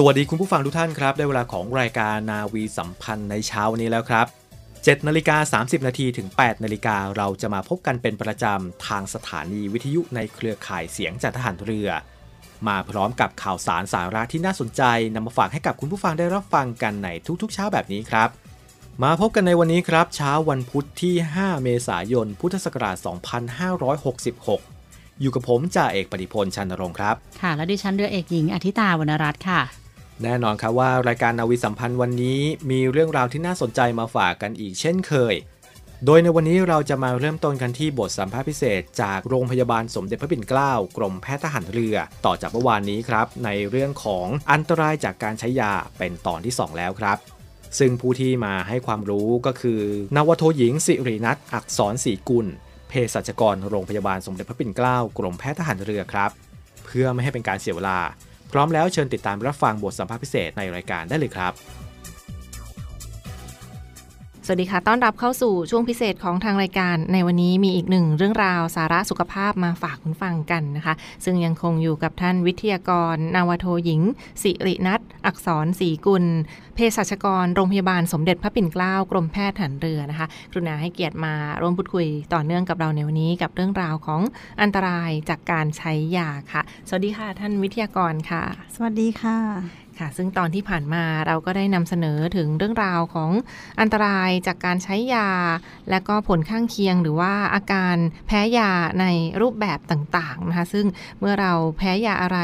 สวัสดีคุณผู้ฟังทุกท่านครับ ได้เวลาของรายการนาวีสัมพันธ์ในเช้านี้แล้วครับ7นาฬิกา30 นาทีถึง 8 นาฬิกาเราจะมาพบกันเป็นประจำ ทางสถานีวิทยุในเครือข่ายเสียงจากทหารเรือ มาพร้อมกับข่าวสารสาระที่น่าสนใจนำมาฝากให้กับคุณผู้ฟังได้รับฟังกันในทุกๆ เช้าแบบนี้ครับ มาพบกันในวันนี้ครับ เช้าวันพุธที่ 5 เมษายน พุทธศักราช 2566อยู่กับผมจ่าเอกปฏิพลชันรงค์ครับ ค่ะ และดิฉันเรือเอกหญิงอธิตาวรรณรัตน์ค่ะ แน่นอนครับว่ารายการนาวีสัมพันธ์วันนี้มีเรื่องราวที่น่าสนใจมาฝากกันอีกเช่นเคย โดยในวันนี้เราจะมาเริ่มต้นกันที่บทสัมภาษณ์พิเศษ จากโรงพยาบาลสมเด็จพระปิ่นเกล้ากรมแพทย์ทหารเรือ ต่อจากเมื่อวานนี้ครับ ในเรื่องของอันตรายจากการใช้ยาเป็นตอนที่ 2 แล้วครับ ซึ่งผู้ที่มาให้ความรู้ก็คือนาวโทหญิงสิรินัทอักษรศรีกุลเภสัชกรโรงพยาบาลสมเด็จพระปิ่นเกล้ากรมแพทย์ทหารเรือครับ เพื่อไม่ให้เป็นการเสียเวลา พร้อมแล้วเชิญติดตามรับฟังบทสัมภาษณ์พิเศษในรายการได้เลยครับ สวัสดีค่ะ ต้อนรับเข้าสู่ช่วงพิเศษของทางรายการ ในวันนี้มีอีกหนึ่งเรื่องราวสาระสุขภาพมาฝากคุณฟังกันนะคะ ซึ่งยังคงอยู่กับท่านวิทยากร นาวโทหญิง สิรินัทอักษรศรีกุลเภสัชกรโรงพยาบาลสมเด็จพระปิ่นเกล้ากรมแพทย์ทหารเรือนะคะ กรุณาให้เกียรติมาร่วมพูดคุยต่อเนื่องกับเราในวันนี้กับเรื่องราวของอันตรายจากการใช้ยาค่ะ สวัสดีค่ะท่านวิทยากรค่ะ สวัสดีค่ะ ค่ะ ซึ่งตอนที่ผ่านมาเราก็ได้นำเสนอถึงเรื่องราวของอันตรายจากการใช้ยา และก็ผลข้างเคียงหรือว่าอาการแพ้ยาในรูปแบบต่างๆนะคะ ซึ่งเมื่อเราแพ้ยาอะไร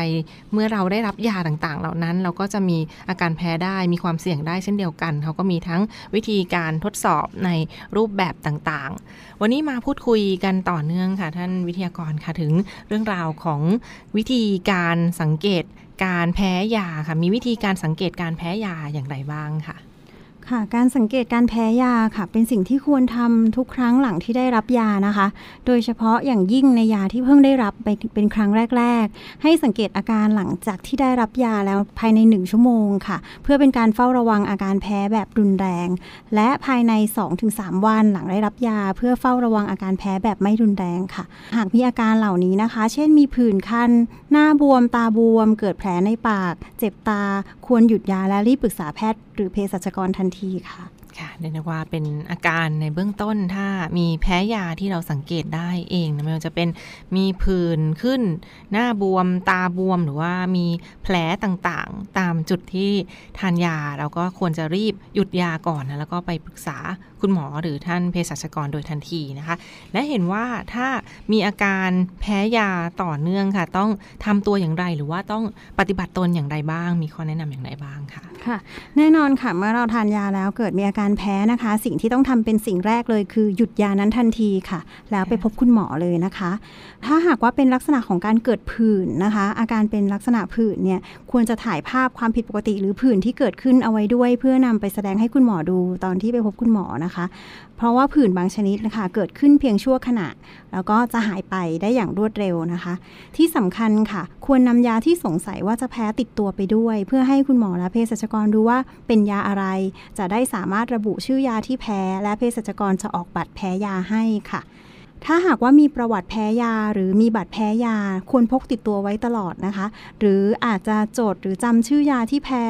เมื่อเราได้รับยาต่างๆ เหล่านั้น เราก็จะมีอาการแพ้ได้มีความเสี่ยงได้เช่นเดียวกัน เขาก็มีทั้งวิธีการทดสอบในรูปแบบต่างๆ วันนี้มาพูดคุยกันต่อเนื่องค่ะ ท่านวิทยากรค่ะถึงเรื่องราวของวิธีการสังเกต การแพ้ยาค่ะ มีวิธีการสังเกตการแพ้ยาอย่างไรบ้างค่ะ ค่ะการสังเกตการแพ้ยาค่ะ เป็นสิ่งที่ควรทำทุกครั้งหลังที่ได้รับยานะคะ โดยเฉพาะอย่างยิ่งในยาที่เพิ่งได้รับไปเป็นครั้งแรก ๆ ให้สังเกตอาการหลังจากที่ได้รับยาแล้วภายใน 1 ชั่วโมงค่ะ เพื่อเป็นการเฝ้าระวังอาการแพ้แบบรุนแรง และภายใน 2-3 วันหลังได้รับยา เพื่อเฝ้าระวังอาการแพ้แบบไม่รุนแรงค่ะ หากมีอาการเหล่านี้นะคะ เช่นมีผื่นคัน หน้าบวมตาบวม เกิดแผลในปาก เจ็บตา ควรหยุดยาและรีบปรึกษาแพทย์หรือเภสัชกรทันทีค่ะ ค่ะเรียกว่าเป็นอาการในเบื้องต้นถ้ามีแพ้ยาที่เราสังเกตได้เองนะไม่ว่าจะเป็นมีผื่นขึ้น หน้าบวมตาบวมหรือว่ามีแผลต่างๆ ตามจุดที่ทานยาเราก็ควรจะรีบหยุดยาก่อนนะแล้วก็ไปปรึกษาคุณหมอหรือท่านเภสัชกรโดยทันทีนะคะ และเห็นว่าถ้ามีอาการแพ้ยาต่อเนื่องค่ะ ต้องทำตัวอย่างไรหรือว่าต้องปฏิบัติตนอย่างไรบ้าง มีข้อแนะนำอย่างไรบ้างค่ะค่ะ แน่นอนค่ะเมื่อเราทานยาแล้วเกิดมีอาการแพ้นะคะ สิ่งที่ต้องทำเป็นสิ่งแรกเลย คือหยุดยานั้นทันทีค่ะ แล้วไปพบคุณหมอเลยนะคะ ถ้าหากว่าเป็นลักษณะของการเกิดผื่นนะคะ อาการเป็นลักษณะผื่นเนี่ยควรจะถ่ายภาพความผิดปกติ หรือผื่นที่เกิดขึ้นเอาไว้ด้วย เพื่อนำไปแสดงให้คุณหมอดูตอนที่ไปพบคุณหมอนะคะเพราะว่าผื่นบางชนิดนะคะเกิดขึ้นเพียงชั่วขณะ แล้วก็จะหายไปได้อย่างรวดเร็วนะคะ ที่สำคัญค่ะ ควรนำยาที่สงสัยว่าจะแพ้ติดตัวไปด้วย เพื่อให้คุณหมอและเภสัชกรดูว่าเป็นยาอะไร จะได้สามารถระบุชื่อยาที่แพ้ และเภสัชกรจะออกบัตรแพ้ยาให้ค่ะ ถ้าหากว่ามีประวัติแพ้ยา หรือมีบัตรแพ้ยา ควรพกติดตัวไว้ตลอดนะคะ หรืออาจจะจดหรือจำชื่อยาที่แพ้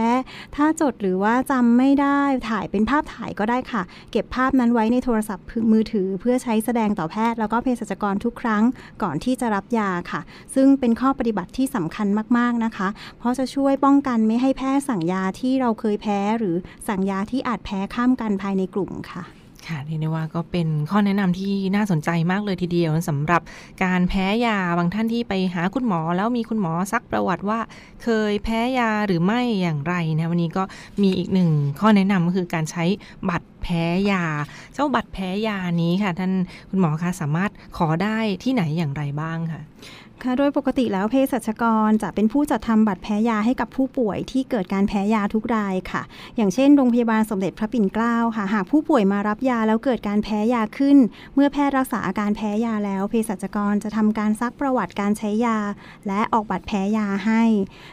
ถ้าจดหรือว่าจำไม่ได้ถ่ายเป็นภาพถ่ายก็ได้ค่ะ เก็บภาพนั้นไว้ในโทรศัพท์มือถือ เพื่อใช้แสดงต่อแพทย์ แล้วก็เภสัชกรทุกครั้งก่อนที่จะรับยาค่ะ ซึ่งเป็นข้อปฏิบัติที่สำคัญมากๆนะคะ เพราะจะช่วยป้องกันไม่ให้แพทย์สั่งยาที่เราเคยแพ้ หรือสั่งยาที่อาจแพ้ข้ามกันภายในกลุ่มค่ะ ค่ะเรียกได้ว่าก็เป็นข้อแนะนำที่น่าสนใจมากเลยทีเดียวสำหรับการแพ้ยาบางท่านที่ไปหาคุณหมอ แล้วมีคุณหมอซักประวัติว่า เคยแพ้ยาหรือไม่อย่างไรนะวันนี้ก็มีอีกหนึ่งข้อแนะนำก็คือการใช้บัตรแพ้ยา เจ้าบัตรแพ้ยานี้ค่ะ ท่านคุณหมอคะสามารถขอได้ที่ไหนอย่างไรบ้างค่ะ ค่ะโดยปกติแล้วเภสัชกรจะเป็นผู้จัดทำบัตรแพ้ยาให้กับผู้ป่วยที่เกิดการแพ้ยาทุกรายค่ะ อย่างเช่นโรงพยาบาลสมเด็จพระปิ่นเกล้าค่ะ หากผู้ป่วยมารับยาแล้วเกิดการแพ้ยาขึ้น เมื่อแพทย์รักษาอาการแพ้ยาแล้วเภสัชกรจะทำการซักประวัติการใช้ยา และออกบัตรแพ้ยาให้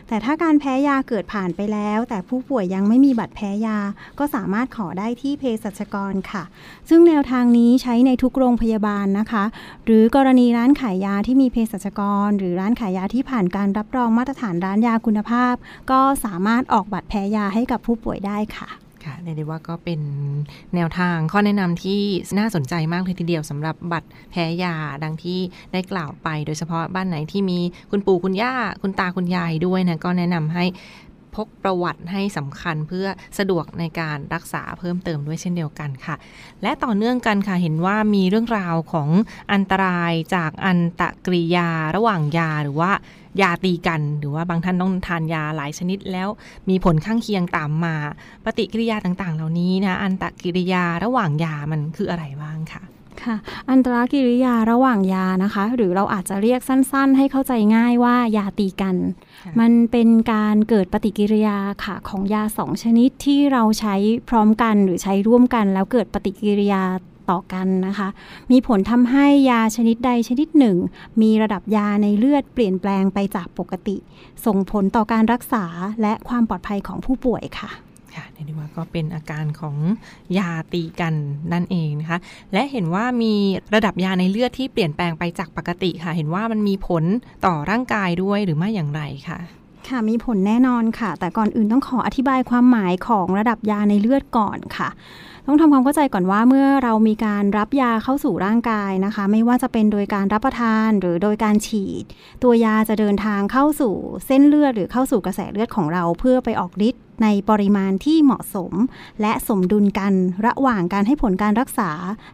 แต่ถ้าการแพ้ยาเกิดผ่านไปแล้ว แต่ผู้ป่วยยังไม่มีบัตรแพ้ยา ก็สามารถขอได้ที่เภสัชกรค่ะ ซึ่งแนวทางนี้ใช้ในทุกโรงพยาบาลนะคะ หรือกรณีร้านขายยาที่มีเภสัชกรหรือร้านขายยาที่ผ่านการรับรองมาตรฐานร้านยาคุณภาพ ก็สามารถออกบัตรแพ้ยาให้กับผู้ป่วยได้ค่ะค่ะเรียกได้ว่าก็เป็นแนวทางข้อแนะนำที่น่าสนใจมากเลยทีเดียวสำหรับบัตรแพ้ยาดังที่ได้กล่าวไป โดยเฉพาะบ้านไหนที่มีคุณปู่คุณย่าคุณตาคุณยายด้วยนะก็แนะนำให้ พกประวัติให้สำคัญเพื่อสะดวกในการรักษาเพิ่มเติมด้วยเช่นเดียวกันค่ะ และต่อเนื่องกันค่ะเห็นว่ามีเรื่องราวของอันตรายจากอันตะกริยาระหว่างยาหรือว่ายาตีกัน หรือว่าบางท่านต้องทานยาหลายชนิดแล้วมีผลข้างเคียงตามมา ปฏิกิริยาต่างๆ เหล่านี้นะอันตะกิริยาระหว่างยามันคืออะไรบ้างค่ะค่ะอันตรกิริยาระหว่างยานะคะ หรือเราอาจจะเรียกสั้นๆ ให้เข้าใจง่ายว่ายาตีกัน มันเป็นการเกิดปฏิกิริยาค่ะของยาสองชนิดที่เราใช้พร้อมกันหรือใช้ร่วมกัน แล้วเกิดปฏิกิริยาต่อกันนะคะ มีผลทำให้ยาชนิดใดชนิดหนึ่ง มีระดับยาในเลือดเปลี่ยนแปลงไปจากปกติ ส่งผลต่อการรักษาและความปลอดภัยของผู้ป่วยค่ะ ค่ะเรียกว่าก็เป็นอาการของยาตีกันนั่นเองนะคะ และเห็นว่ามีระดับยาในเลือดที่เปลี่ยนแปลงไปจากปกติค่ะ เห็นว่ามันมีผลต่อร่างกายด้วยหรือไม่อย่างไรค่ะค่ะมีผลแน่นอนค่ะ แต่ก่อนอื่นต้องขออธิบายความหมายของระดับยาในเลือดก่อนค่ะ ต้องทำความเข้าใจก่อนว่าเมื่อเรามีการรับยาเข้าสู่ร่างกายนะคะ ไม่ว่าจะเป็นโดยการรับประทานหรือโดยการฉีด ตัวยาจะเดินทางเข้าสู่เส้นเลือดหรือเข้าสู่กระแสเลือดของเราเพื่อไปออกฤทธิ์ในปริมาณที่เหมาะสม และสมดุลกันระหว่างการให้ผลการรักษา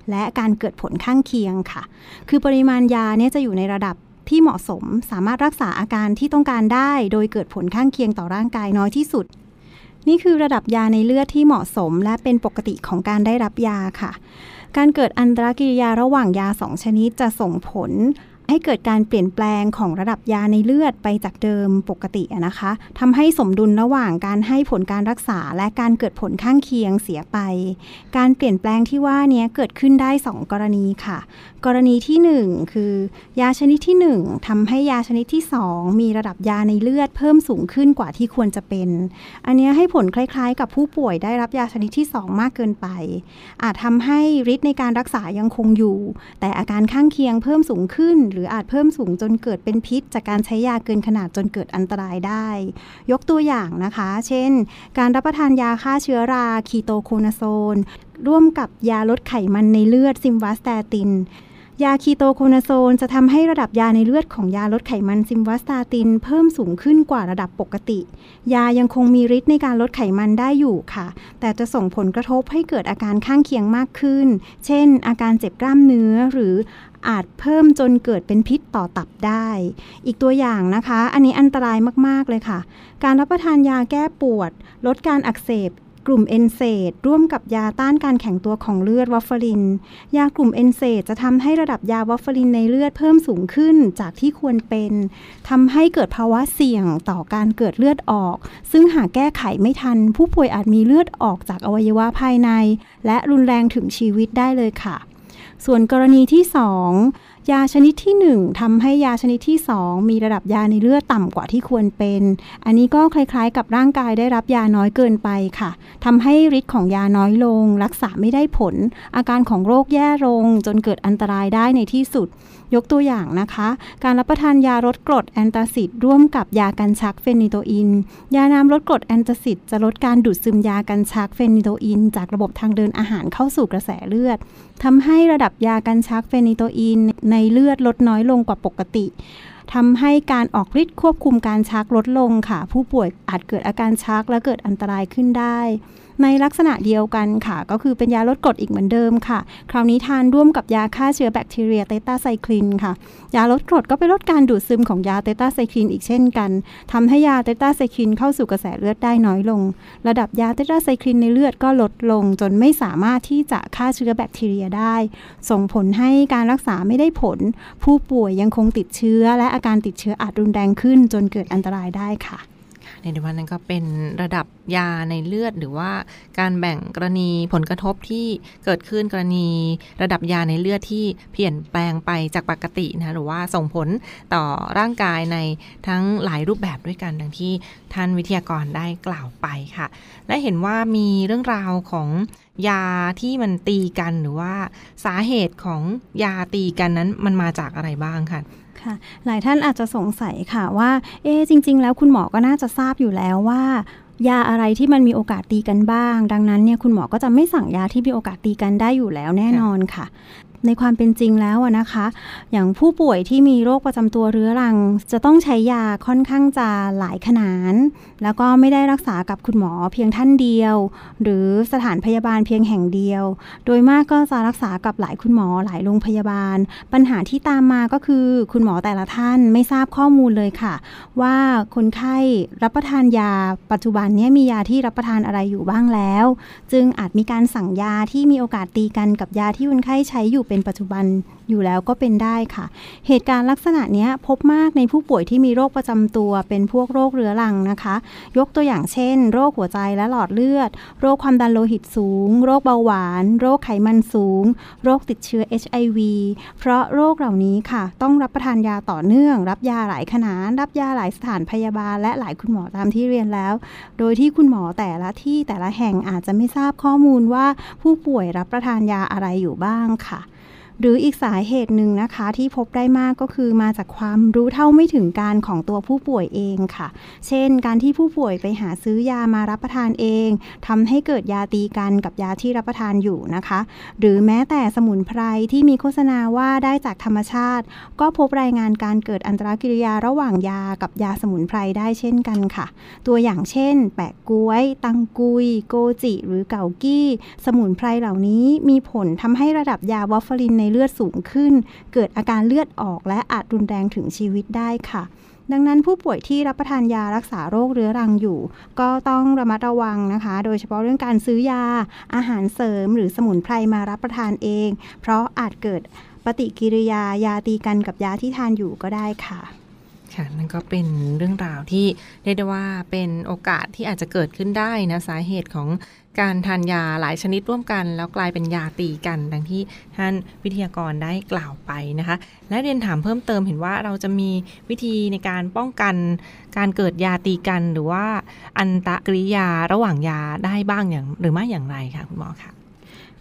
และการเกิดผลข้างเคียงค่ะ คือปริมาณยาเนี่ยจะอยู่ในระดับที่เหมาะสม สามารถรักษาอาการที่ต้องการได้ โดยเกิดผลข้างเคียงต่อร่างกายน้อยที่สุด นี่คือระดับยาในเลือดที่เหมาะสม และเป็นปกติของการได้รับยาค่ะ การเกิดอันตรกิริยาระหว่างยาสองชนิดจะส่งผลให้เกิดการเปลี่ยนแปลงของระดับยาในเลือดไปจากเดิมปกตินะคะทำให้สมดุลระหว่างการให้ผลการรักษา และการเกิดผลข้างเคียงเสียไป การเปลี่ยนแปลงที่ว่านี้เกิดขึ้นได้ 2 กรณีค่ะกรณีที่ 1 คือยาชนิดที่ 1ทำให้ยาชนิดที่ 2 มีระดับยาในเลือดเพิ่มสูงขึ้นกว่าที่ควรจะเป็น อันนี้ให้ผลคล้ายๆ กับผู้ป่วยได้รับยาชนิดที่ 2 มากเกินไป อาจทำให้ฤทธิ์ในการรักษายังคงอยู่ แต่อาการข้างเคียงเพิ่มสูงขึ้น หรืออาจเพิ่มสูงจนเกิดเป็นพิษ จากการใช้ยาเกินขนาดจนเกิดอันตรายได้ ยกตัวอย่างนะคะ เช่น การรับประทานยาฆ่าเชื้อราคีโตโคนาโซนร่วมกับยาลดไขมันในเลือดซิมวัสแตติน ยาคีโตโคนาโซนจะทำให้ระดับยาในเลือดของยาลดไขมันซิมวัสตาติน เพิ่มสูงขึ้นกว่าระดับปกติ ยายังคงมีฤทธิ์ในการลดไขมันได้อยู่ค่ะ แต่จะส่งผลกระทบให้เกิดอาการข้างเคียงมากขึ้น เช่น อาการเจ็บกล้ามเนื้อหรืออาจเพิ่มจนเกิดเป็นพิษต่อตับได้ อีกตัวอย่างนะคะ อันนี้อันตรายมาก ๆ เลยค่ะ การรับประทานยาแก้ปวด ลดการอักเสบ กลุ่ม NSAID ร่วมกับยาต้านการแข็งตัวของเลือดวอฟฟริน ยากลุ่ม NSAID จะทำให้ระดับยาวอฟฟรินในเลือดเพิ่มสูงขึ้นจากที่ควรเป็นทำให้เกิดภาวะเสี่ยงต่อการเกิดเลือดออก ซึ่งหากแก้ไขไม่ทัน ผู้ป่วยอาจมีเลือดออกจากอวัยวะภายใน และรุนแรงถึงชีวิตได้เลยค่ะ ส่วนกรณีที่ 2 ยาชนิดที่ 1ทำให้ยาชนิดที่ 2 มีระดับยาในเลือดต่ำกว่าที่ควรเป็น อันนี้ก็คล้ายๆ กับร่างกายได้รับยาน้อยเกินไปค่ะทำให้ฤทธิ์ของยาน้อยลง รักษาไม่ได้ผล อาการของโรคแย่ลง จนเกิดอันตรายได้ในที่สุด ยกตัวอย่างนะคะ การรับประทานยาลดกรด antacid ร่วมกับยากันชัก phenytoin ยาน้ำลดกรด antacid จะลดการดูดซึมยากันชัก phenytoin จากระบบทางเดินอาหารเข้าสู่กระแสเลือดทำให้ระดับยากันชัก phenytoin ในในเลือดลดน้อยลงกว่าปกติทำให้การออกฤทธิ์ควบคุมการชักลดลงค่ะ ผู้ป่วยอาจเกิดอาการชักและเกิดอันตรายขึ้นได้ ในลักษณะเดียวกันค่ะ ก็คือเป็นยาลดกรดอีกเหมือนเดิมค่ะ คราวนี้ทานร่วมกับยาฆ่าเชื้อแบคทีเรียเตต้าไซคลินค่ะ ยาลดกรดก็ไปลดการดูดซึมของยาเตต้าไซคลินอีกเช่นกันทำให้ยาเตต้าไซคลินเข้าสู่กระแสเลือดได้น้อยลง ระดับยาเตต้าไซคลินในเลือดก็ลดลง จนไม่สามารถที่จะฆ่าเชื้อแบคทีเรียได้ ส่งผลให้การรักษาไม่ได้ผล ผู้ป่วยยังคงติดเชื้อและอาการติดเชื้ออาจรุนแรงขึ้น จนเกิดอันตรายได้ค่ะ ในวันนั้นก็เป็นระดับยาในเลือด หรือว่าการแบ่งกรณีผลกระทบที่เกิดขึ้นกรณี ระดับยาในเลือดที่เปลี่ยนแปลงไปจากปกตินะหรือว่าส่งผลต่อร่างกายในทั้งหลายรูปแบบด้วยกันดังที่ท่านวิทยากรได้กล่าวไปค่ะ และเห็นว่ามีเรื่องราวของยาที่มันตีกันหรือว่าสาเหตุของยาตีกันนั้นมันมาจากอะไรบ้างค่ะ ค่ะ หลายท่านอาจจะสงสัยค่ะว่า เอ๊จริง ๆ แล้วคุณหมอก็น่าจะทราบอยู่แล้วว่ายาอะไรที่มันมีโอกาสตีกันบ้าง ดังนั้นเนี่ยคุณหมอก็จะไม่สั่งยาที่มีโอกาสตีกันได้อยู่แล้วแน่นอนค่ะ ในความเป็นจริงแล้วนะคะ อย่างผู้ป่วยที่มีโรคประจำตัวเรื้อรัง จะต้องใช้ยาค่อนข้างจะหลายขนาดแล้วก็ไม่ได้รักษากับคุณหมอเพียงท่านเดียว หรือสถานพยาบาลเพียงแห่งเดียว โดยมากก็จะรักษากับหลายคุณหมอหลายโรงพยาบาล ปัญหาที่ตามมาก็คือคุณหมอแต่ละท่านไม่ทราบข้อมูลเลยค่ะ ว่าคนไข้รับประทานยาปัจจุบันนี้มียาที่รับประทานอะไรอยู่บ้างแล้ว จึงอาจมีการสั่งยาที่มีโอกาสตีกันกับยาที่คนไข้ใช้อยู่เป็นปัจจุบันอยู่แล้วก็เป็นได้ค่ะ เหตุการณ์ลักษณะนี้พบมากในผู้ป่วยที่มีโรคประจำตัว เป็นพวกโรคเรื้อรังนะคะ ยกตัวอย่างเช่น โรคหัวใจและหลอดเลือด โรคความดันโลหิตสูง โรคเบาหวาน โรคไขมันสูง โรคติดเชื้อ HIV เพราะโรคเหล่านี้ค่ะ ต้องรับประทานยาต่อเนื่อง รับยาหลายขนาดรับยาหลายสถานพยาบาล และหลายคุณหมอตามที่เรียนแล้ว โดยที่คุณหมอแต่ละที่แต่ละแห่งอาจจะไม่ทราบข้อมูลว่าผู้ป่วยรับประทานยาอะไรอยู่บ้างค่ะ หรืออีกสาเหตุหนึ่งนะคะที่พบได้มากก็คือมาจากความรู้เท่าไม่ถึงการของตัวผู้ป่วยเองค่ะ เช่น การที่ผู้ป่วยไปหาซื้อยามารับประทานเองทำให้เกิดยาตีกันกับยาที่รับประทานอยู่นะคะ หรือแม้แต่สมุนไพรที่มีโฆษณาว่าได้จากธรรมชาติ ก็พบรายงานการเกิดอันตรกิริยาระหว่างยากับยาสมุนไพรได้เช่นกันค่ะ ตัวอย่างเช่น แปะกล้วย ตังกุย โกจิ หรือเกากี้ สมุนไพรเหล่านี้มีผลทำให้ระดับยาวอฟฟรินในเลือดสูงขึ้น เกิดอาการเลือดออกและอาจรุนแรงถึงชีวิตได้ค่ะดังนั้นผู้ป่วยที่รับประทานยารักษาโรคเรื้อรังอยู่ ก็ต้องระมัดระวังนะคะ โดยเฉพาะเรื่องการซื้อยาอาหารเสริม หรือสมุนไพรมารับประทานเอง เพราะอาจเกิดปฏิกิริยายาตีกันกับยาที่ทานอยู่ก็ได้ค่ะค่ะนั่นก็เป็นเรื่องราวที่เรียกได้ว่าเป็นโอกาสที่อาจจะเกิดขึ้นได้นะสาเหตุของ การทานยาหลายชนิดร่วมกัน แล้วกลายเป็นยาตีกันดังที่ท่านวิทยากรได้กล่าวไปนะคะ และเรียนถามเพิ่มเติมเห็นว่าเราจะมีวิธีในการป้องกันการเกิดยาตีกัน หรือว่าอันตะกริยาระหว่างยาได้บ้างอย่างหรือไม่อย่างไรคะคุณหมอคะ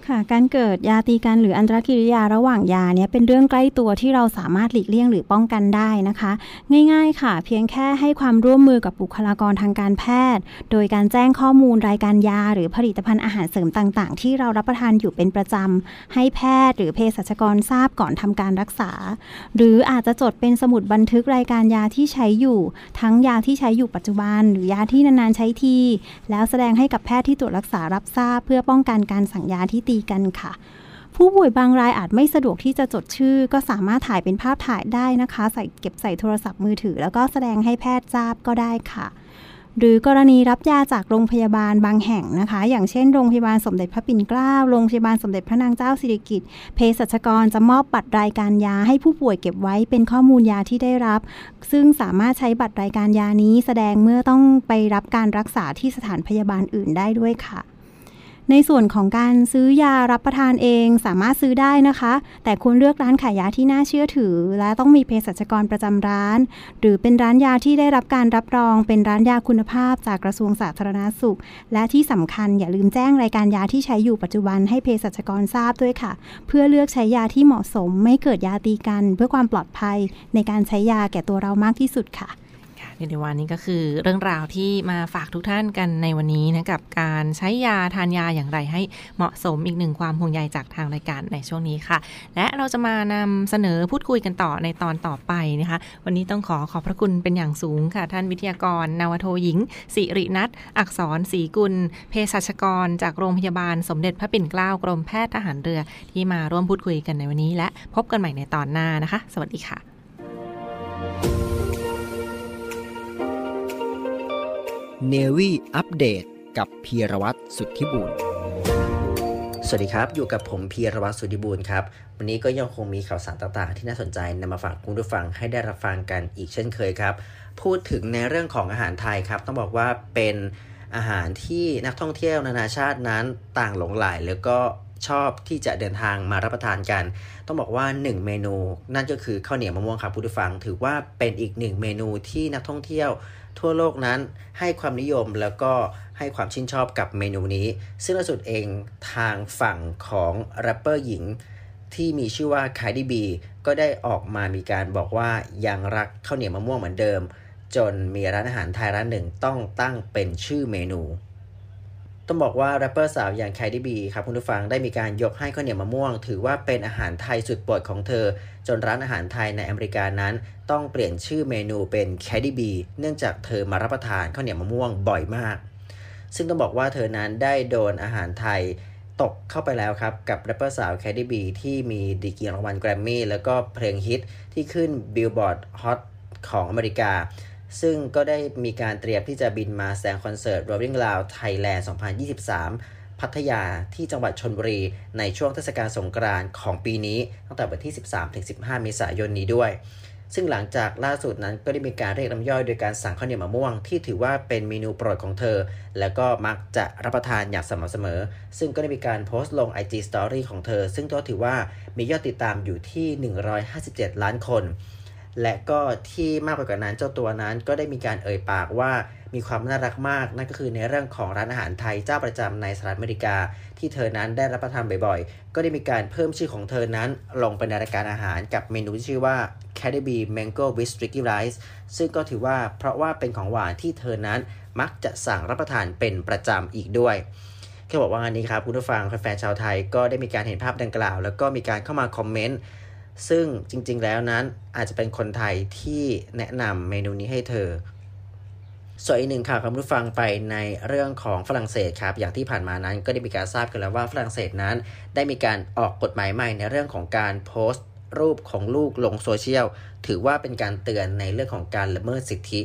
ค่ะ การเกิดยาตีกันหรืออันตรกิริยาระหว่างยาเนี่ยเป็นเรื่องใกล้ตัวที่เราสามารถหลีกเลี่ยงหรือป้องกันได้นะคะ ง่ายๆค่ะ เพียงแค่ให้ความร่วมมือกับบุคลากรทางการแพทย์ โดยการแจ้งข้อมูลรายการยา หรือผลิตภัณฑ์อาหารเสริมต่างๆ ที่เรารับประทานอยู่เป็นประจำให้แพทย์หรือเภสัชกรทราบก่อนทำการรักษา หรืออาจจะจดเป็นสมุดบันทึกรายการยาที่ใช้อยู่ ทั้งยาที่ใช้อยู่ปัจจุบัน หรือยาที่นานๆใช้ที แล้วแสดงให้กับแพทย์ที่ตรวจรักษารับทราบ เพื่อป้องกันการสั่งยาที่ตีกันค่ะ ผู้ป่วยบางรายอาจไม่สะดวกที่จะจดชื่อ ก็สามารถถ่ายเป็นภาพถ่ายได้นะคะ ใส่เก็บใส่โทรศัพท์มือถือ แล้วก็แสดงให้แพทย์ทราบก็ได้ค่ะหรือกรณีรับยาจากโรงพยาบาลบางแห่งนะคะ อย่างเช่นโรงพยาบาลสมเด็จพระปิ่นเกล้า โรงพยาบาลสมเด็จพระนางเจ้าสิริกิติ์ เภสัชกรจะมอบบัตรรายการยาให้ผู้ป่วยเก็บไว้เป็นข้อมูลยาที่ได้รับ ซึ่งสามารถใช้บัตรรายการยานี้แสดงเมื่อต้องไปรับการรักษาที่สถานพยาบาลอื่นได้ด้วยค่ะ ในส่วนของการซื้อยารับประทานเองสามารถซื้อได้นะคะ แต่ควรเลือกร้านขายยาที่น่าเชื่อถือ และต้องมีเภสัชกรประจำร้าน หรือเป็นร้านยาที่ได้รับการรับรอง เป็นร้านยาคุณภาพจากกระทรวงสาธารณาสุข และที่สำคัญอย่าลืมแจ้งรายการยาที่ใช้อยู่ปัจจุบันให้เภสัชกรทราบด้วยค่ะ เพื่อเลือกใช้ยาที่เหมาะสม ไม่เกิดยาตีกัน เพื่อความปลอดภัยในการใช้ยาแก่ตัวเรามากที่สุดค่ะ เรียกได้ว่านี่ก็คือเรื่องราวที่มาฝากทุกท่านกันในวันนี้นะกับการใช้ยาทานยาอย่างไรให้เหมาะสมอีกหนึ่งความห่วงใยจากทางรายการในช่วงนี้ค่ะ และเราจะมานำเสนอพูดคุยกันต่อในตอนต่อไปนะคะ วันนี้ต้องขอขอบพระคุณเป็นอย่างสูงค่ะ ท่านวิทยากร นาวโทหญิง สิรินัทอักษรศรีกุลเภสัชกร จากโรงพยาบาลสมเด็จพระปิ่นเกล้ากรมแพทย์ทหารเรือที่มาร่วมพูดคุยกันในวันนี้ และพบกันใหม่ในตอนหน้านะคะ สวัสดีค่ะ เนวี่อัปเดตกับพีรวัตรสุทธิบุญสวัสดีครับ อยู่กับผมพีรวัตรสุทธิบูรณ์ครับ วันนี้ก็ยังคงมีข่าวสารต่างๆ ที่น่าสนใจนำมาฝากคุณผู้ฟังให้ได้รับฟังกันอีกเช่นเคยครับ พูดถึงในเรื่องของอาหารไทยครับ ต้องบอกว่าเป็นอาหารที่นักท่องเที่ยวนานาชาตินั้นต่างหลงใหลแล้วก็ชอบที่จะเดินทางมารับประทานกัน ต้องบอกว่า 1 เมนู นั่นก็คือข้าวเหนียวมะม่วงครับคุณผู้ฟัง ถือว่าเป็นอีกหนึ่งเมนูที่นักท่องเที่ยว ทั่วโลกนั้นให้ความนิยมแล้วก็ให้ความชื่นชอบกับเมนูนี้ ซึ่งล่าสุดเองทางฝั่งของแรปเปอร์หญิง ที่มีชื่อว่า Cardi B ก็ได้ออกมามีการบอกว่ายังรักข้าวเหนียวมะม่วงเหมือนเดิม จนมีร้านอาหารไทยร้านหนึ่งต้องตั้งเป็นชื่อเมนู ต้องบอกว่าแรปเปอร์สาวอย่าง Cardi B ครับคุณผู้ฟังได้มีการยกให้ข้าวเหนียวมะม่วง ถือว่าเป็นอาหารไทยสุดโปรดของเธอ จนร้านอาหารไทยในอเมริกานั้น ต้องเปลี่ยนชื่อเมนูเป็น Cardi Bเนื่องจากเธอมารับประทานข้าวเหนียวมะม่วงบ่อยมาก ซึ่งต้องบอกว่าเธอนั้นได้โดนอาหารไทยตกเข้าไปแล้วครับ กับแรปเปอร์สาว Cardi B ที่มีดีกรีรางวัลแกรมมี่แล้วก็เพลงฮิตที่ขึ้น Billboard Hot ของอเมริกา ซึ่งก็ได้มีการเตรียมที่จะบินมาแสดงคอนเสิร์ต Rolling Loud Thailand 2023 พัทยาที่จังหวัดชลบุรีในช่วงเทศกาลสงกรานต์ของปีนี้ ตั้งแต่วันที่ 13-15 เมษายนนี้ด้วย ซึ่งหลังจากล่าสุดนั้นก็ได้มีการเรียกน้ำย่อยโดยการสั่งข้าวเหนียวมะม่วงที่ถือว่าเป็นเมนูโปรดของเธอ แล้วก็มักจะรับประทานอย่างสม่ำเสมอ ซึ่งก็ได้มีการโพสต์ลง IG Story ของเธอ ซึ่งก็ถือว่ามียอดติดตามอยู่ที่ 157 ล้านคน และก็ที่มากไปกว่านั้นเจ้าตัวนั้นก็ได้มีการเอ่ยปากว่ามีความน่ารักมาก นั่นก็คือในเรื่องของร้านอาหารไทยเจ้าประจำในสหรัฐอเมริกา ที่เธอนั้นได้รับประทานบ่อยๆ ก็ได้มีการเพิ่มชื่อของเธอนั้น ลงไปในรายการอาหารกับเมนูที่ชื่อว่า c a d b y Mango with Sticky Rice ซึ่งก็ถือว่าเพราะว่าเป็นของหวานที่เธอนั้นมักจะสั่งรับประทานเป็นประจำอีกด้วยแค่บอกว่างานนี้ครับคุณผู้ฟังแฟนๆชาวไทยก็ได้มีการเห็นภาพดังกล่าว แล้วก็มีการเข้ามาคอมเมนต์ ซึ่งจริงๆแล้วนั้นอาจจะเป็นคนไทยที่แนะนำเมนูนี้ให้เธอ ส่วนอีกหนึ่งข่าวคำรู้ฟังไปในเรื่องของฝรั่งเศสครับ อย่างที่ผ่านมานั้นก็ได้มีการทราบกันแล้วว่าฝรั่งเศสนั้น ได้มีการออกกฎหมายใหม่ในเรื่องของการโพสต์ รูปของลูกลงโซเชียลถือว่าเป็นการเตือนในเรื่องของการละเมิดสิทธิ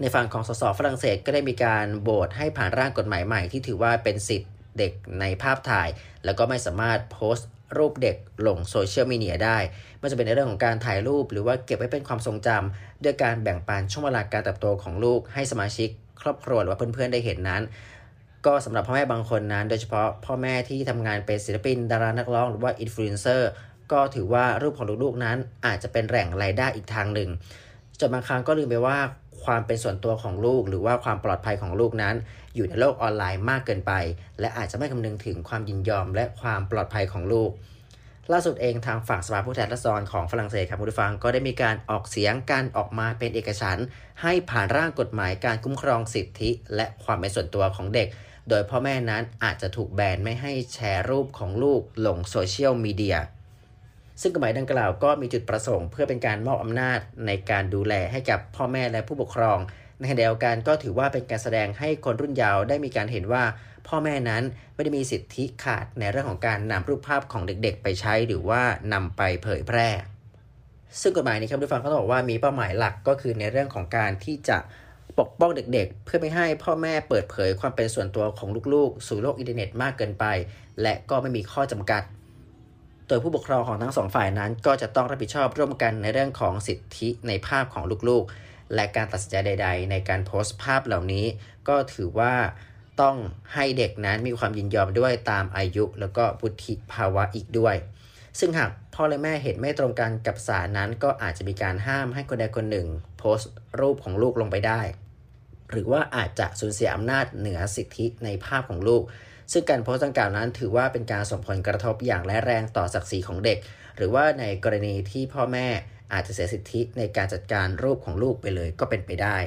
ในฝั่งของสสฝรั่งเศสก็ได้มีการโบสให้ผ่านร่างกฎหมายใหม่ที่ถือว่าเป็นสิทธิ์เด็กในภาพถ่าย แล้วก็ไม่สามารถโพสต์ รูปเด็กลงโซเชียลมีเดียได้ไม่จะเป็นในเรื่องของการถ่ายรูป หรือว่าเก็บไว้เป็นความทรงจำด้วยการแบ่งปันช่วงเวลาการเติบโตของลูก ให้สมาชิก ครอบครัวหรือว่าเพื่อนๆได้เห็นนั้น ก็สำหรับพ่อแม่บางคนนั้น โดยเฉพาะพ่อแม่ที่ทำงานเป็นศิลปิน ดารานักร้อง หรือว่าอินฟลูเอนเซอร์ก็ถือว่ารูปของลูกๆนั้นอาจจะเป็นแหล่งรายได้อีกทางหนึ่งจนบางครั้งก็ลืมไปว่า ความเป็นส่วนตัวของลูก หรือว่าความปลอดภัยของลูกนั้น อยู่ในโลกออนไลน์มากเกินไป และอาจจะไม่คำนึงถึงความยินยอม และความปลอดภัยของลูก ล่าสุดเองทางฝั่งสภาผู้แทนราษฎรของฝรั่งเศสครับคุณผู้ฟังก็ได้มีการออกเสียงการออกมาเป็นเอกฉันท์ให้ผ่านร่างกฎหมายการคุ้มครองสิทธิ และความเป็นส่วนตัวของเด็ก โดยพ่อแม่นั้นอาจจะถูกแบนไม่ให้แชร์รูปของลูกลงโซเชียลมีเดีย ซึ่งกฎหมายดังกล่าวก็มีจุดประสงค์เพื่อเป็นการมอบอำนาจในการดูแลให้กับพ่อแม่และผู้ปกครอง ในขณะเดียวกันก็ถือว่าเป็นการแสดงให้คนรุ่นเยาว์ได้มีการเห็นว่า พ่อแม่นั้นไม่ได้มีสิทธิขาดในเรื่องของการนำรูปภาพของเด็กๆ ไปใช้หรือว่านำไปเผยแพร่ ซึ่งกฎหมายนี้ครับทุกฟังเขาบอกว่ามีเป้าหมายหลักก็คือในเรื่องของการที่จะปกป้องเด็กๆ เพื่อไม่ให้พ่อแม่เปิดเผยความเป็นส่วนตัวของลูกๆ สู่โลกอินเทอร์เน็ตมากเกินไป และก็ไม่มีข้อจำกัด ดยผู้ปกครองของทั้งสองฝ่ายนั้น ก็จะต้องรับผิดชอบร่วมกันในเรื่องของสิทธิในภาพของลูกๆ และการตัดสินใจใด ๆ ในการโพสต์ภาพเหล่านี้ ก็ถือว่าต้องให้เด็กนั้นมีความยินยอมด้วยตามอายุ แล้วก็บุธิภาวะอีกด้วย ซึ่งหากพ่อและแม่เห็นไม่ตรงกันกับสารนั้น ก็อาจจะมีการห้ามให้คนใดคนหนึ่ง โพสต์รูปของลูกลงไปได้ หรือว่าอาจจะสูญเสียอำนาจเหนือสิทธิในภาพของลูก ซึ่งการโพสต์ดังกล่าวนั้น ถือว่าเป็นการส่งผลกระทบอย่างร้ายแรงต่อศักดิ์ศรีของเด็ก หรือว่าในกรณีที่พ่อแม่อาจจะเสียสิทธิในการจัดการรูปของลูกไปเลยก็เป็นไปได้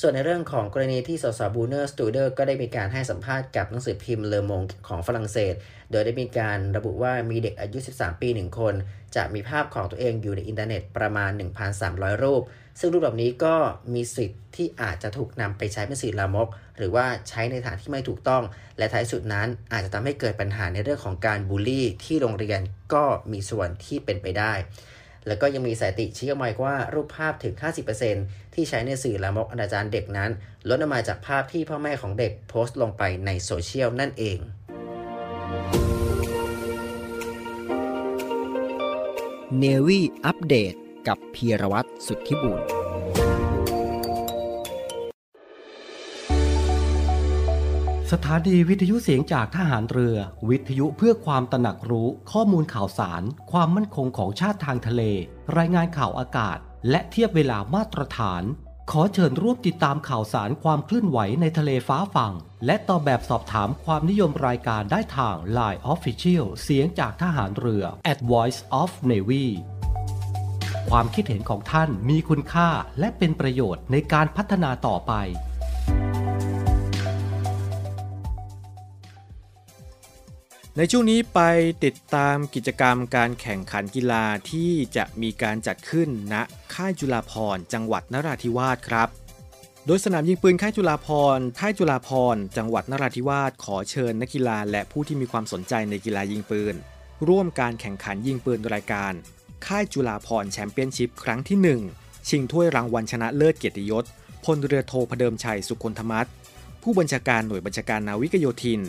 ส่วนในเรื่องของกรณีที่สสบูเนอร์สตูเดอร์ก็ได้มีการให้สัมภาษณ์กับหนังสือพิมพ์เลอมงของฝรั่งเศส โดยได้มีการระบุว่ามีเด็กอายุ 13 ปี 1 คน จะมีภาพของตัวเองอยู่ในอินเทอร์เน็ตประมาณ 1,300 รูป ซึ่งรูปแบบนี้ก็มีสิทธิ์ที่อาจจะถูกนำไปใช้เป็นสื่อลามก หรือว่าใช้ในทางที่ไม่ถูกต้อง และท้ายสุดนั้นอาจจะทำให้เกิดปัญหาในเรื่องของการบูลลี่ ที่โรงเรียนก็มีส่วนที่เป็นไปได้ แล้วก็ยังมีสถิติชี้ออกมาว่ารูปภาพถึง 50%ที่ใช้ในสื่อลามกอนาจารเด็กนั้นลดออกมาจากภาพที่พ่อแม่ของเด็กโพสต์ลงไปในโซเชียลนั่นเองเนวี่อัปเดต กับพีรวัตรสุทธิบุญสถานีวิทยุเสียงจากทหารเรือ วิทยุเพื่อความตระหนักรู้ข้อมูลข่าวสาร ความมั่นคงของชาติทางทะเล รายงานข่าวอากาศ และเทียบเวลามาตรฐาน ขอเชิญร่วมติดตามข่าวสารความเคลื่อนไหวในทะเลฟ้าฝั่ง และตอบแบบสอบถามความนิยมรายการได้ทาง Line Official เสียงจากทหารเรือ at Voice of Navy ความคิดเห็นของท่านมีคุณค่าและเป็นประโยชน์ในการพัฒนาต่อไป ในช่วงนี้ไปติดตามกิจกรรมการแข่งขันกีฬาที่จะมีการจัดขึ้นณค่ายจุฬาภรจังหวัดนราธิวาสครับโดยสนามยิงปืนค่ายจุฬาภรค่ายจุฬาภรจังหวัดนราธิวาสขอเชิญนักกีฬาและผู้ที่มีความสนใจในกีฬายิงปืน ร่วมการแข่งขันยิงปืนรายการ ค่ายจุฬาภรแชมเปี้ยนชิพครั้งที่ 1 ชิงถ้วยรางวัลชนะเลิศเกียรติยศพลเรือโทพเดิมชัยสุคนธรรมัตผู้บัญชาการหน่วยบัญชาการนาวิกโยธิน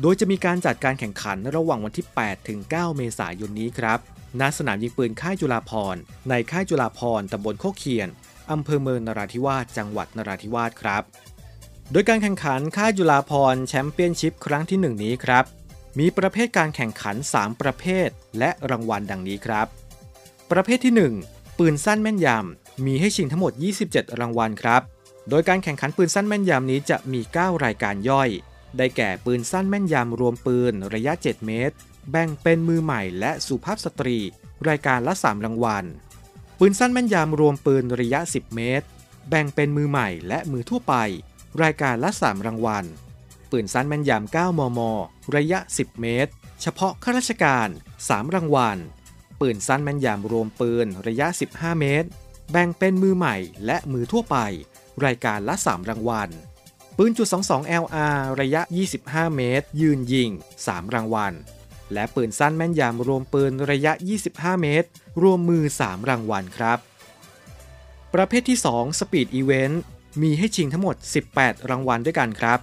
โดยจะมีการจัดการแข่งขันระหว่างวันที่ 8 ถึง 9 เมษายนนี้ครับณสนามยิงปืนค่ายจุฬาภรในค่ายจุฬาภรตำบลโคกเคียนอำเภอเมืองนราธิวาสจังหวัดนราธิวาสครับ โดยการแข่งขันค่ายจุฬาภรแชมเปี้ยนชิพครั้งที่ 1 นี้ครับ มีประเภทการแข่งขัน 3 ประเภท และรางวัลดังนี้ครับ ประเภทที่ 1 ปืนสั้นแม่นยำ มีให้ชิงทั้งหมด 27 รางวัลครับ โดยการแข่งขันปืนสั้นแม่นยำนี้จะมี 9 รายการย่อย ได้แก่ปืนสั้นแม่นยำรวมปืนระยะ 7 เมตร แบ่งเป็นมือใหม่และสุภาพสตรี รายการละ 3 รางวัล ปืนสั้นแม่นยำรวมปืนระยะ 10 เมตร แบ่งเป็นมือใหม่และมือทั่วไป รายการละ 3 รางวัล ปืนสั้นแม่นยำ 9 มม ระยะ 10 เมตร เฉพาะข้าราชการ 3 รางวัล ปืนสั้นแม่นยำรวมปืนระยะ 15 เมตร แบ่งเป็นมือใหม่และมือทั่วไป รายการละ 3 รางวัล ปืนจุด22 LR ระยะ 25 เมตร ยืนยิง 3 รางวัล และปืนสั้นแม่นยำรวมปืนระยะ 25 เมตร รวมมือ 3 รางวัลครับ ประเภทที่ 2 Speed Event มีให้ชิงทั้งหมด 18 รางวัลด้วยกันครับ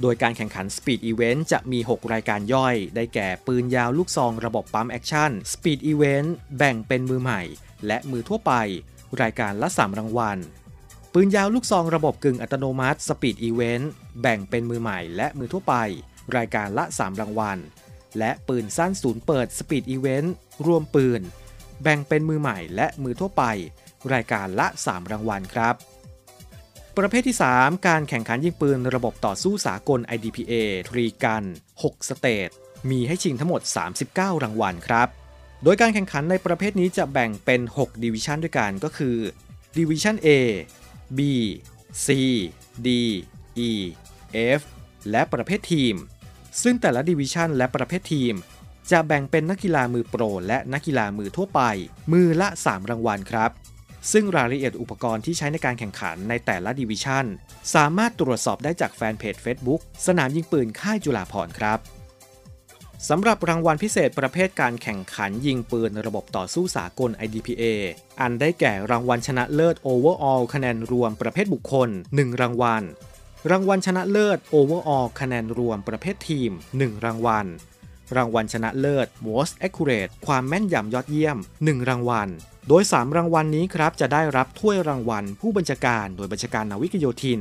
โดยการแข่งขัน Speed Event จะมี 6 รายการย่อย ได้แก่ปืนยาวลูกซองระบบ pump action Speed Event แบ่งเป็นมือใหม่ และมือทั่วไป รายการละ 3 รางวัล ปืนยาวลูกซองระบบกึ่งอัตโนมัติ Speed Event แบ่งเป็นมือใหม่และมือทั่วไป รายการละ 3 รางวัล และปืนสั้นศูนย์เปิด Speed Event รวมปืน แบ่งเป็นมือใหม่และมือทั่วไป รายการละ 3 รางวัลครับ ประเภทที่ 3 การแข่งขันยิงปืนระบบต่อสู้สากล IDPA Three Gun 6 stage มีให้ชิงทั้งหมด 39 รางวัลครับ โดยการแข่งขันในประเภทนี้จะแบ่งเป็น 6 division ด้วยกันก็คือ Division A B C D E F และประเภททีม ซึ่งแต่ละ division และประเภททีม จะแบ่งเป็นนักกีฬามือโปร และนักกีฬามือทั่วไป มือละ 3 รางวัลครับ ซึ่งรายละเอียดอุปกรณ์ที่ใช้ในการแข่งขันในแต่ละดิวิชันสามารถตรวจสอบได้จากแฟนเพจ Facebook สนามยิงปืนค่ายจุฬาภรครับสำหรับรางวัลพิเศษประเภทการแข่งขันยิงปืนระบบต่อสู้สากล IDPA อันได้แก่รางวัลชนะเลิศ Overall คะแนนรวมประเภทบุคคล 1 รางวัล รางวัลชนะเลิศ Overall คะแนนรวมประเภททีม 1 รางวัล รางวัลชนะเลิศ Most Accurate ความแม่นยำยอดเยี่ยม 1 รางวัล โดย 3 รางวัลนนี้ครับจะได้รับถ้วยรางวัล ผู้บัญชาการโดยบัญชาการนาวิกโยธิน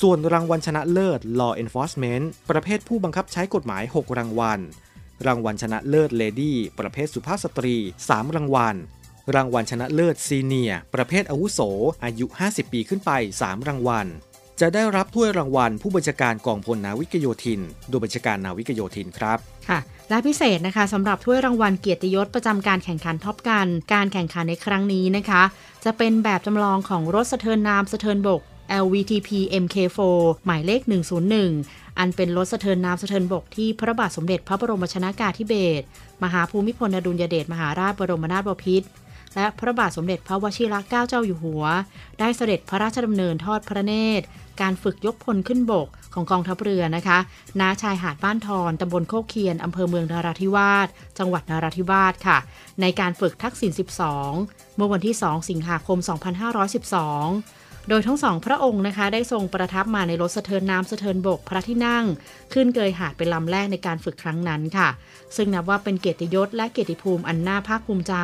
ส่วนรางวัลชนะเลิศ Law Enforcement ประเภทผู้บังคับใช้กฎหมาย 6 รางวัล รางวัลชนะเลิศ Lady ประเภทสุภาพสตรี 3 รางวัล รางวัลชนะเลิศซีเนียประเภทอาวุโส อายุ 50 ปีขึ้นไป 3 รางวัล จะได้รับถ้วยรางวัล ผู้บัญชาการกองพลนาวิกโยธิน โดยบัญชาการนาวิกโยธินครับค่ะและพิเศษนะคะสำหรับถ้วยรางวัลเกียรติยศประจำการแข่งขันท็อปกัน การแข่งขันในครั้งนี้นะคะ จะเป็นแบบจำลองของรถสะเทินน้ำสะเทินบก LVTP MK4 หมายเลข 101 อันเป็นรถสะเทินน้ำสะเทินบกที่พระบาทสมเด็จพระบรมชนากาธิเบศรมหาภูมิพลอดุลยเดชมหาราชบรมนาถบพิตรและพระบาทสมเด็จพระวชิรเกล้าเจ้าอยู่หัว ได้เสด็จพระราชดำเนินทอดพระเนตร การฝึกยกพลขึ้นบกของกองทัพเรือนะคะณชายหาดบ้านทอนตำบลโคกเคียนอำเภอเมืองนราธิวาส จังหวัดนราธิวาสค่ะ ในการฝึกทักษิณ 12 เมื่อวันที่ 2 สิงหาคม 2512 โดยทั้งสองพระองค์นะคะ ได้ทรงประทับมาในรถสะเทินน้ำสะเทินบกพระที่นั่ง ขึ้นเกยหาดเป็นลำแรกในการฝึกครั้งนั้นค่ะ ซึ่งนับว่าเป็นเกียรติยศและเกียรติภูมิอันน่าภาคภูมิใจ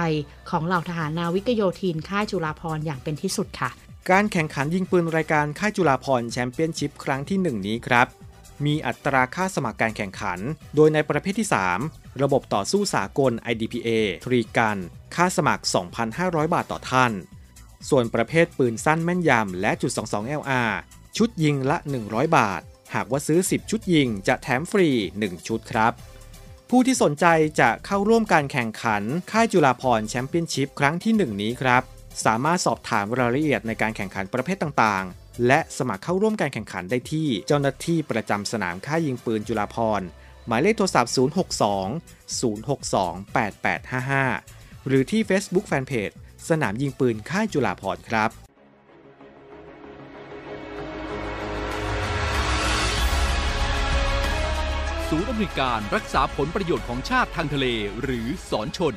ของเหล่าทหารนาวิกโยธินค่ายจุฬาภรณ์อย่างเป็นที่สุดค่ะ การแข่งขันยิงปืนรายการค่ายจุฬาภรแชมเปี้ยนชิพครั้งที่ 1 นี้ครับ มีอัตราค่าสมัครการแข่งขัน โดยในประเภทที่ 3 ระบบต่อสู้สากล IDPA ทรีกัน ค่าสมัคร 2,500 บาทต่อท่าน ส่วนประเภทปืนสั้นแม่นยำและจุด 22 LR ชุดยิงละ 100 บาท หากว่าซื้อ 10 ชุดยิงจะแถมฟรี 1 ชุดครับ ผู้ที่สนใจจะเข้าร่วมการแข่งขันค่ายจุฬาภรแชมเปี้ยนชิพครั้งที่ 1 นี้ครับ สามารถสอบถามรายละเอียดในการแข่งขันประเภทต่างๆ และสมัครเข้าร่วมการแข่งขันได้ที่เจ้าหน้าที่ประจำสนามค่ายยิงปืนจุฬาภรณ์หมายเลขโทรศัพท์ 062 062 8855 หรือที่ Facebook Fanpage สนามยิงปืนค่ายจุฬาภรณ์ครับศูนย์อำนวยการรักษาผลประโยชน์ของชาติทางทะเลหรือสอนชน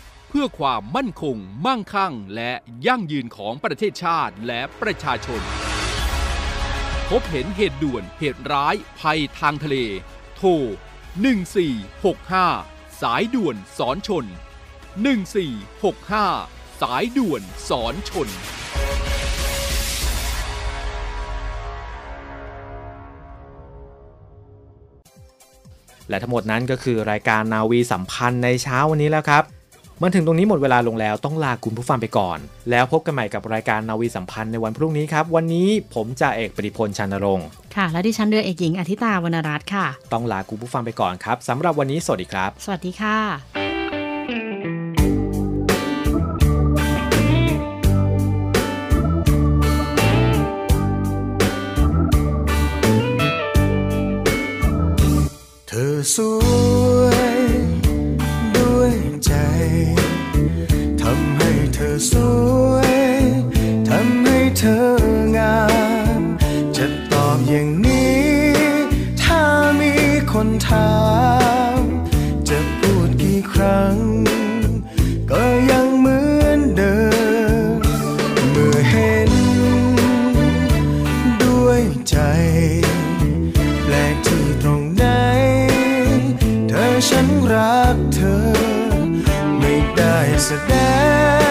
เพื่อความมั่นคง มั่งคั่ง และยั่งยืนของประเทศชาติและประชาชน พบเห็นเหตุด่วนเหตุร้าย ภัยทางทะเล โทร 1465 สายด่วนสอนชน 1465 สายด่วนสอนชนและทั้งหมดนั้นก็คือรายการนาวีสัมพันธ์ในเช้าวันนี้แล้วครับ มันถึงตรงนี้หมดเวลาลงแล้วต้องลาคุณผู้ฟังไปก่อน แล้วพบกันใหม่กับรายการนาวีสัมพันธ์ในวันพรุ่งนี้ครับ วันนี้ผมจ่าเอกปริพลชานรงค์ค่ะ และดิฉันเรือเอกหญิงอธิตาวรรณรัตน์ค่ะ ต้องลาคุณผู้ฟังไปก่อนครับสำหรับวันนี้สวัสดีครับ สวัสดีค่ะ คนถาม จะพูดกี่ครั้ง ก็ยังเหมือนเดิม เมื่อเห็น ด้วยใจ แปลกที่ตรงไหน เธอฉันรักเธอ ไม่ได้แสด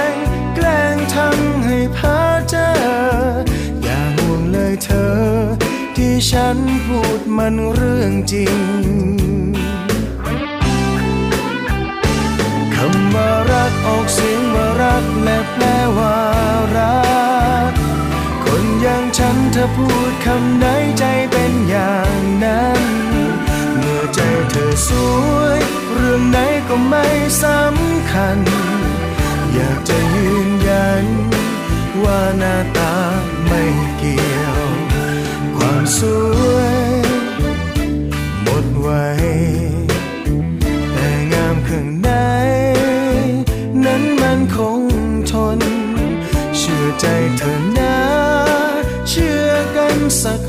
ง แกล้งทำให้พ้อเจอ อย่าห่วงเลยเธอที่ฉันันเรื่องจริงคำว่ารักออกเสียงว่ารักและแปลว่ารัก คนอย่างฉันเธอพูดคำไหนใจเป็นอย่างนั้น เมื่อใจเธอสวย เรื่องไหนก็ไม่สำคัญ อยากจะยืนยัน ว่าหน้าตาไม่เกี่ยว ความสวย ว้แต่งามข้างในนั้นมันคงทน เชื่อใจเธอนะ เชื่อกันสัก